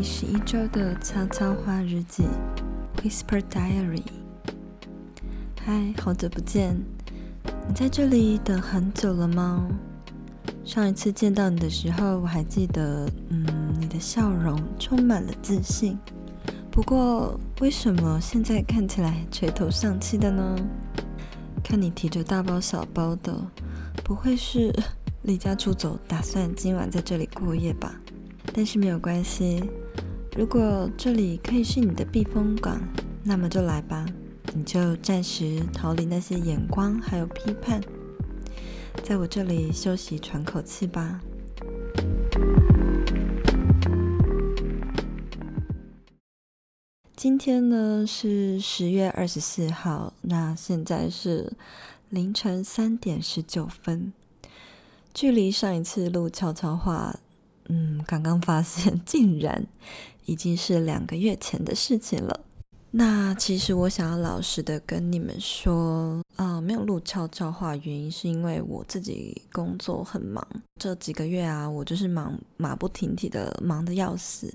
第十一周的悄悄话日记，Whisper Diary。嗨，好久不见，你在这里等很久了吗？上一次见到你的时候，我还记得，嗯，你的笑容充满了自信。不过，为什么现在看起来垂头丧气的呢？看你提着大包小包的，不会是 离家出走，打算今晚在这里过夜吧？但是没有关系，如果这里可以是你的避风港，那么就来吧。你就暂时逃离那些眼光还有批判，在我这里休息喘口气吧。今天呢是十月二十四号，那现在是凌晨三点十九分，距离上一次录悄悄话。嗯，刚刚发现竟然已经是两个月前的事情了。那其实我想要老实的跟你们说，啊、没有录悄悄话，原因是因为我自己工作很忙，这几个月啊，我就是忙马不停蹄的，忙的要死。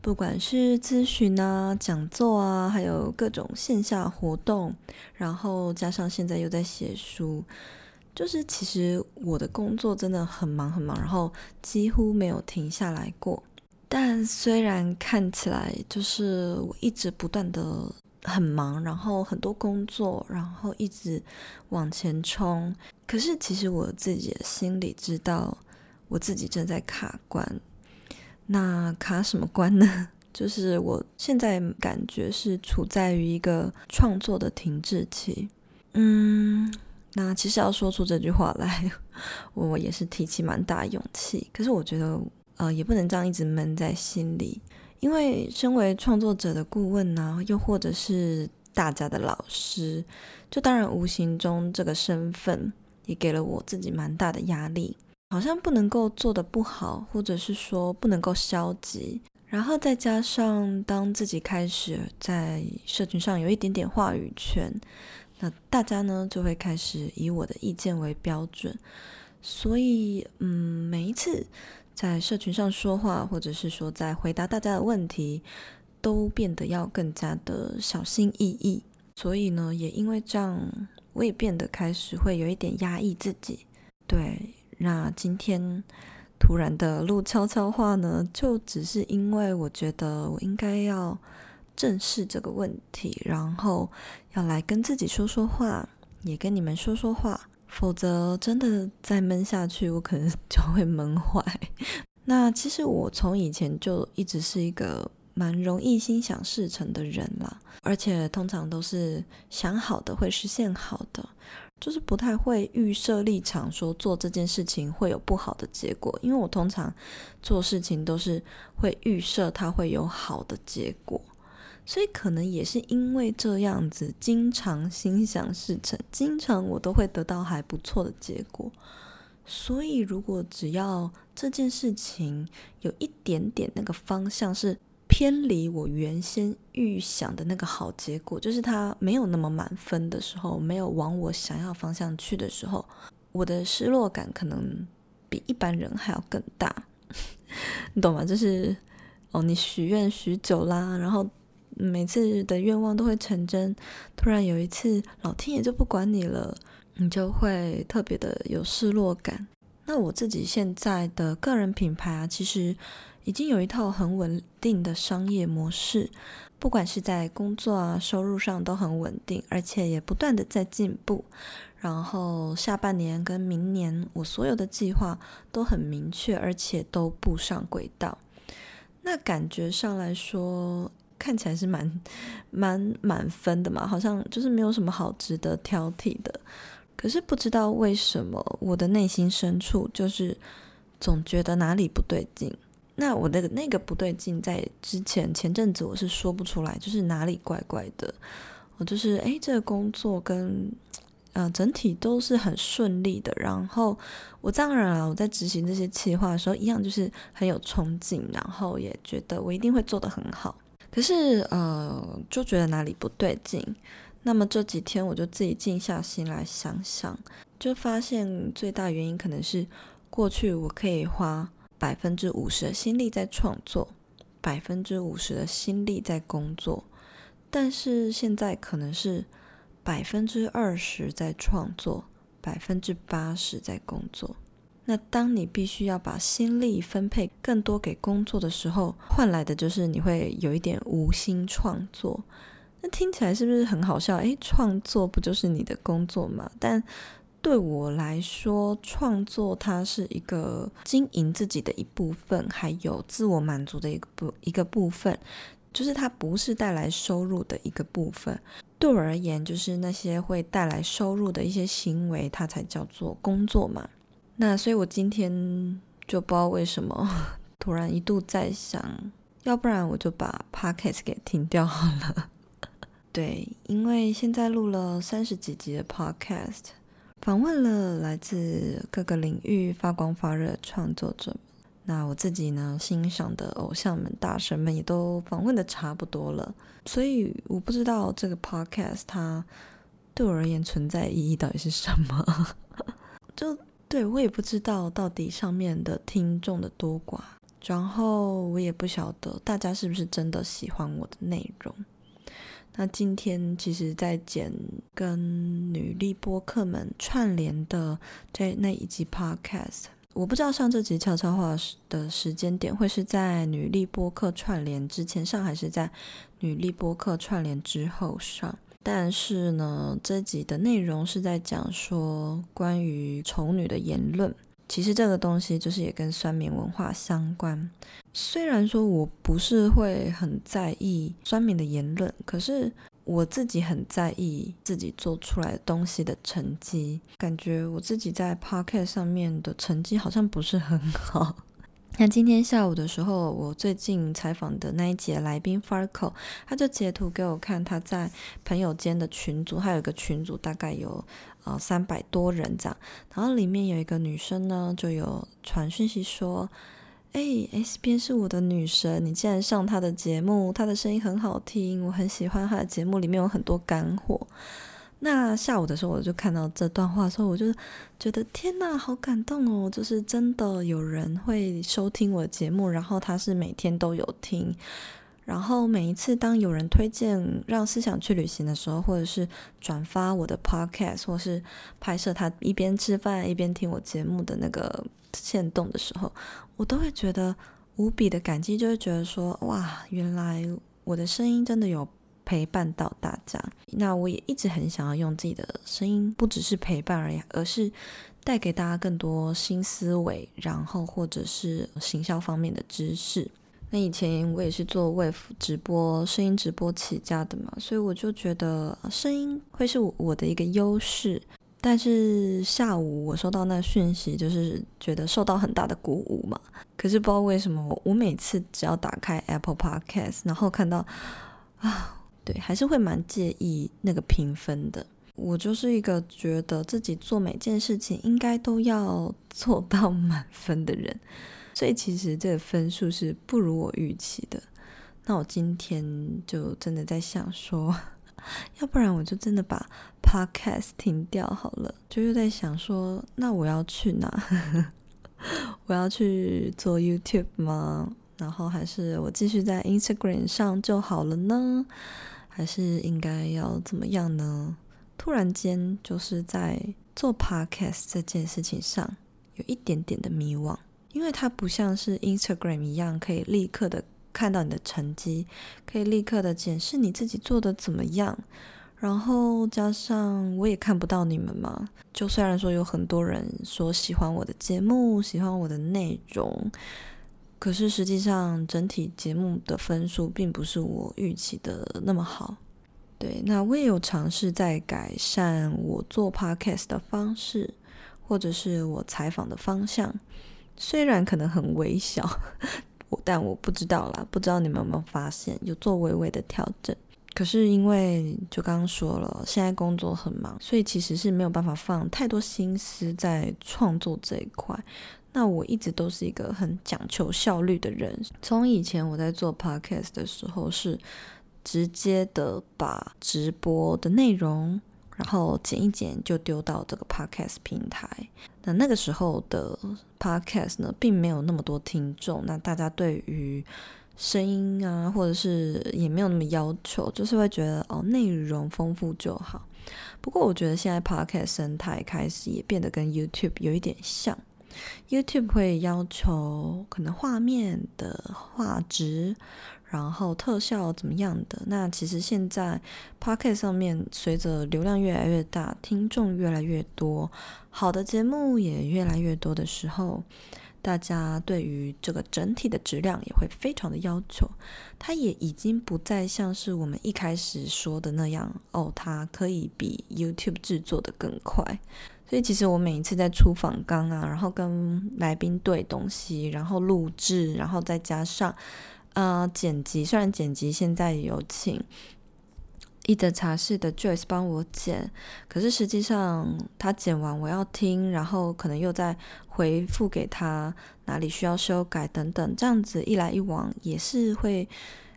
不管是咨询啊、讲座啊，还有各种线下活动，然后加上现在又在写书。就是其实我的工作真的很忙很忙，然后几乎没有停下来过。但虽然看起来就是我一直不断的很忙，然后很多工作，然后一直往前冲，可是其实我自己的心里知道，我自己正在卡关。那卡什么关呢？就是我现在感觉是处在于一个创作的停滞期。嗯。那其实要说出这句话来，我也是提起蛮大勇气。可是我觉得，呃，也不能这样一直闷在心里，因为身为创作者的顾问呢、又或者是大家的老师，就当然无形中这个身份也给了我自己蛮大的压力，好像不能够做得不好，或者是说不能够消极。然后再加上当自己开始在社群上有一点点话语权。那大家呢就会开始以我的意见为标准，所以嗯，每一次在社群上说话，或者是说在回答大家的问题，都变得要更加的小心翼翼。所以呢，也因为这样，我也变得开始会有一点压抑自己。对，那今天突然的录悄悄话呢，就只是因为我觉得我应该要。正视这个问题，然后要来跟自己说说话，也跟你们说说话，否则真的再闷下去，我可能 就会闷坏。那其实我从以前就一直是一个蛮容易心想事成的人啦，而且通常都是想好的会实现好的，就是不太会预设立场说做这件事情会有不好的结果，因为我通常做事情都是会预设它会有好的结果。所以可能也是因为这样子，经常心想事成，经常我都会得到还不错的结果。所以如果只要这件事情有一点点那个方向是偏离我原先预想的那个好结果，就是它没有那么满分的时候，没有往我想要方向去的时候，我的失落感可能比一般人还要更大。你懂吗？就是哦，你许愿许久啦，然后。每次的愿望都会成真，突然有一次老天爷就不管你了，你就会特别的有失落感。那我自己现在的个人品牌啊，其实已经有一套很稳定的商业模式，不管是在工作啊、收入上都很稳定，而且也不断的在进步。然后下半年跟明年，我所有的计划都很明确，而且都步上轨道。那感觉上来说，看起来是蛮蛮满分的嘛，好像就是没有什么好值得挑剔的。可是不知道为什么，我的内心深处就是总觉得哪里不对劲。那我的那个不对劲，在之前前阵子我是说不出来，就是哪里怪怪的。我就是诶，这个工作跟呃整体都是很顺利的。然后我当然了，我在执行这些企划的时候，一样就是很有冲劲，然后也觉得我一定会做得很好。可是，呃，就觉得哪里不对劲。那么这几天我就自己静下心来想想，就发现最大原因可能是过去我可以花百分之五十的心力在创作，百分之五十的心力在工作，但是现在可能是百分之二十在创作，百分之八十在工作。那当你必须要把心力分配更多给工作的时候，换来的就是你会有一点无心创作。那听起来是不是很好笑？诶，创作不就是你的工作吗？但对我来说，创作它是一个经营自己的一部分，还有自我满足的一个部一个部分，就是它不是带来收入的一个部分。对我而言，就是那些会带来收入的一些行为，它才叫做工作嘛。那所以，我今天就不知道为什么 突然一度在想，要不然我就把 Podcast 给停掉好了。对，因为现在录了三十几集的 Podcast，访问了来自各个领域发光发热的创作者。那我自己呢，欣赏的偶像们、大神们也都访问的差不多了，所以我不知道这个 Podcast 它对我而言存在意义到底是什么，就。对，我也不知道到底上面的听众的多寡，然后我也不晓得大家是不是真的喜欢我的内容。那今天其实，在剪跟女力播客们串联的这那一集 Podcast，我不知道上这集悄悄话的时间点会是在女力播客串联之前上，还是在女力播客串联之后上。但是呢，这集的内容是在讲说关于丑女的言论。其实这个东西就是也跟酸民文化相关。虽然说我不是会很在意酸民的言论，可是我自己很在意自己做出来的东西的成绩。感觉我自己在 Pocket 上面的成绩好像不是很好。那今天下午的时候，我最近采访的那一节来宾 Farco，他就截图给我看他在朋友间的群组，还有一个群组大概有呃三百多人这样，然后里面有一个女生呢，就有传讯息说：“哎，S 边是我的女神，你竟然上她的节目，她的声音很好听，我很喜欢她的节目，里面有很多干货。”那下午的时候，我就看到这段话的时候，我就觉得天呐，好感动哦！就是真的有人会收听我的节目，然后他是每天都有听，然后每一次当有人推荐《让思想去旅行》的时候，或者是转发我的 podcast，或是拍摄他一边吃饭一边听我节目的那个限动的时候，我都会觉得无比的感激，就会觉得说哇，原来我的声音真的有。陪伴到大家，那我也一直很想要用自己的声音，不只是陪伴而已，而是带给大家更多新思维，然后或者是行销方面的知识。那以前我也是做 Wave 直播、声音直播起家的嘛，所以我就觉得声音会是我的一个优势。但是下午我收到那讯息，就是觉得受到很大的鼓舞嘛。可是不知道为什么，我每次只要打开 Apple Podcast，然后看到啊。对，还是会蛮介意那个评分的。我就是一个觉得自己做每件事情应该都要做到 满分的人，所以其实这个分数是不如我预期的。那我今天就真的在想说，要不然我就真的把 Podcast 停掉好了。就又在想说，那我要去哪？我要去做 YouTube 吗？然后还是我继续在 Instagram 上就好了呢？还是应该要怎么样呢？突然间就是在做 podcast 这件事情上有一点点的迷惘，因为它不像是 Instagram 一样可以立刻的看到你的成绩，可以立刻的检视你自己做的怎么样。然后加上我也看不到你们嘛，就虽然说有很多人说喜欢我的节目，喜欢我的内容。可是实际上，整体节目的分数并不是我预期的那么好。对，那我也有尝试在改善我做 podcast 的方式，或者是我采访的方向。虽然可能很微小，但我不知道啦，不知道你们有没有发现有做微微的调整。可是因为就刚刚说了，现在工作很忙，所以其实是没有办法放太多心思在创作这一块。那我一直都是一个很讲求效率的人。从以前我在做 podcast 的时候，是直接的把直播的内容，然后剪一剪就丢到这个 podcast 平台。那那个时候的 podcast 呢，并没有那么多听众。那大家对于声音啊，或者是也没有那么要求，就是会觉得哦，内容丰富就好。不过我觉得现在 Podcast 生态开始也变得跟 YouTube 有一点像，YouTube 会要求可能画面的画质，然后特效怎么样的。那其实现在 Pocket 上面随着流量越来越大，听众越来越多，好的节目也越来越多的时候。大家对于这个整体的质量也会非常的要求，它也已经不再像是我们一开始说的那样哦，它可以比 YouTube 制作的更快。所以其实我每一次在出访纲啊，然后跟来宾对东西，然后录制，然后再加上呃剪辑，虽然剪辑现在有请。一德茶室的 Joyce 帮我剪，可是实际上他剪完我要听，然后可能又再回复给他哪里需要修改等等，这样子一来一往也是会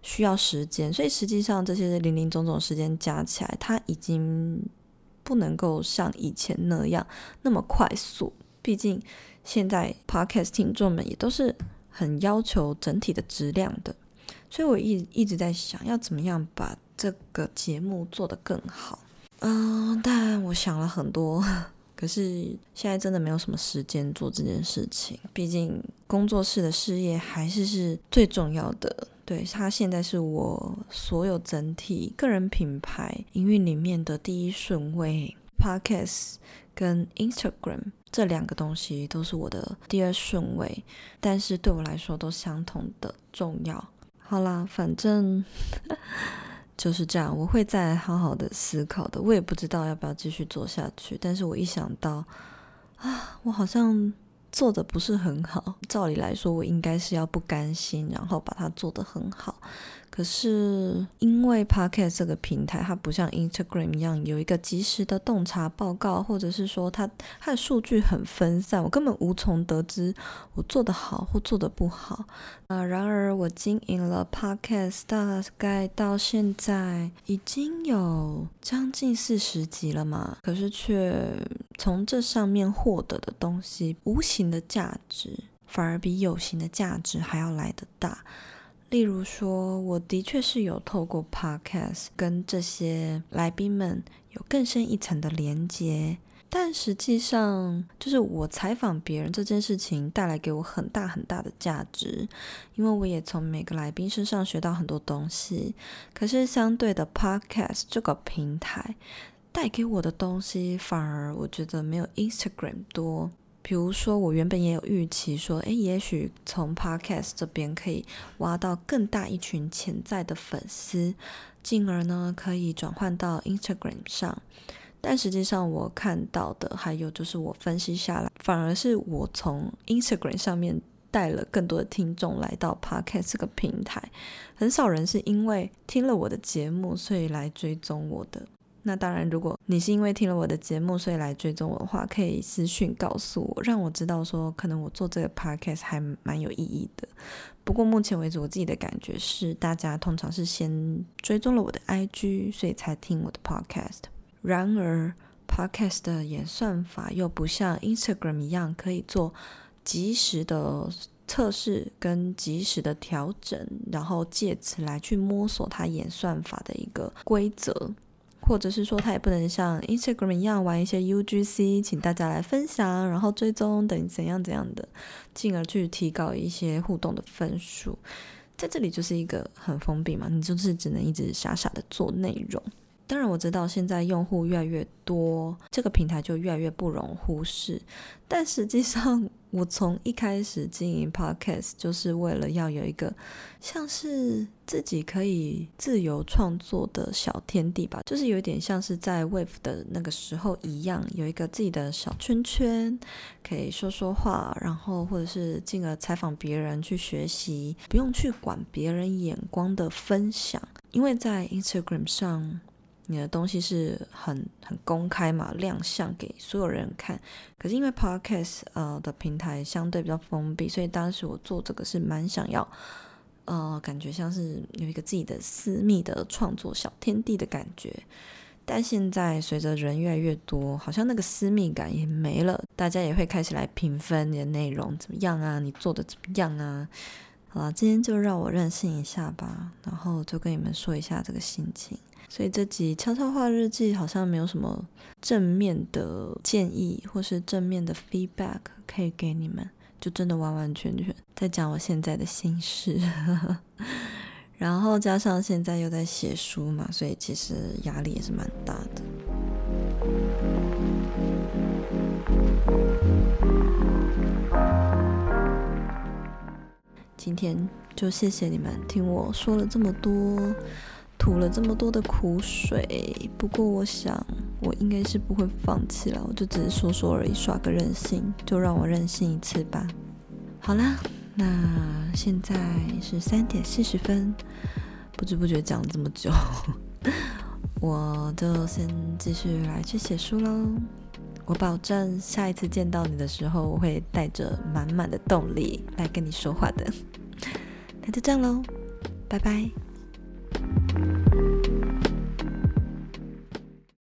需要时间，所以实际上这些零零总总时间加起来，他已经不能够像以前那样那么快速。毕竟现在 Podcast 听众们也都是很要求整体的质量的，所以我一一直在想要怎么样把。这个节目做得更好，嗯，但我想了很多，可是现在真的没有什么时间做这件事情。毕竟工作室的事业还是是最重要的，对，它现在是我所有整体个人品牌营运里面的第一顺位。Podcast 跟 Instagram 这两个东西都是我的第二顺位，但是对我来说都相同的重要。好啦，反正。就是这样，我会再好好的思考的。我也不知道要不要继续做下去，但是我一想到，啊，我好像做的不是很好。照理来说，我应该是要不甘心，然后把它做得很好。可是因为 Podcast 这个平台，它不像 Instagram 一样有一个即时的洞察报告，或者是说它它的数据很分散，我根本无从得知我做得好或做得不好。啊、然而我经营了 Podcast 大概到现在已经有将近四十集了嘛，可是却从这上面获得的东西，无形的价值反而比有形的价值还要来得大。例如说，我的确是有透过 Podcast 跟这些来宾们有更深一层的连接，但实际上，就是我采访别人这件事情带来给我很大很大的价值，因为我也从每个来宾身上学到很多东西。可是相对的，Podcast 这个平台带给我的东西，反而我觉得没有 Instagram 多。比如说，我原本也有预期说，诶，也许从 Podcast 这边可以挖到更大一群潜在的粉丝，进而呢可以转换到 Instagram 上。但实际上，我看到的还有就是我分析下来，反而是我从 Instagram 上面带了更多的听众来到 Podcast 这个平台。很少人是因为听了我的节目，所以来追踪我的。那当然，如果你是因为听了我的节目，所以来追踪我的话，可以私讯告诉我，让我知道说，可能我做这个 podcast 还蛮有意义的。不过目前为止，我自己的感觉是，大家通常是先追踪了我的 IG，所以才听我的 podcast。然而，podcast 的演算法又不像 Instagram 一样，可以做即时的测试跟即时的调整，然后借此来去摸索它演算法的一个规则。或者是说，他也不能像 Instagram 一样玩一些 UGC，请大家来分享，然后追踪等怎样怎样的，进而去提高一些互动的分数。在这里就是一个很封闭嘛，你就是只能一直傻傻的做内容。当然我知道现在用户越来越多，这个平台就越来越不容忽视。但实际上，我从一开始经营 Podcast 就是为了要有一个像是自己可以自由创作的小天地吧，就是有点像是在 Wave 的那个时候一样，有一个自己的小圈圈，可以说说话，然后或者是进而采访别人去学习，不用去管别人眼光的分享，因为在 Instagram 上。你的东西是很很公开嘛，亮相给所有人看。可是因为 Podcast 呃的平台相对比较封闭，所以当时我做这个是蛮想要，呃，感觉像是有一个自己的私密的创作小天地的感觉。但现在随着人越来越多，好像那个私密感也没了，大家也会开始来评分你的内容怎么样啊，你做的怎么样啊？好了，今天就让我任性一下吧，然后就跟你们说一下这个心情。所以这集悄悄话日记好像没有什么正面的建议或是正面的 feedback 可以给你们，就真的完完全全在讲我现在的心事。然后加上现在又在写书嘛，所以其实压力也是蛮大的。今天就谢谢你们听我说了这么多，吐了这么多的苦水。不过我想我应该是不会放弃了，我就只是说说而已，耍个任性，就让我任性一次吧。好啦。那现在是三点四十分，不知不觉讲了这么久，我就先继续来去写书喽。我保证下一次见到你的时候，我会带着满满的动力来跟你说话的。那就这样喽，拜拜。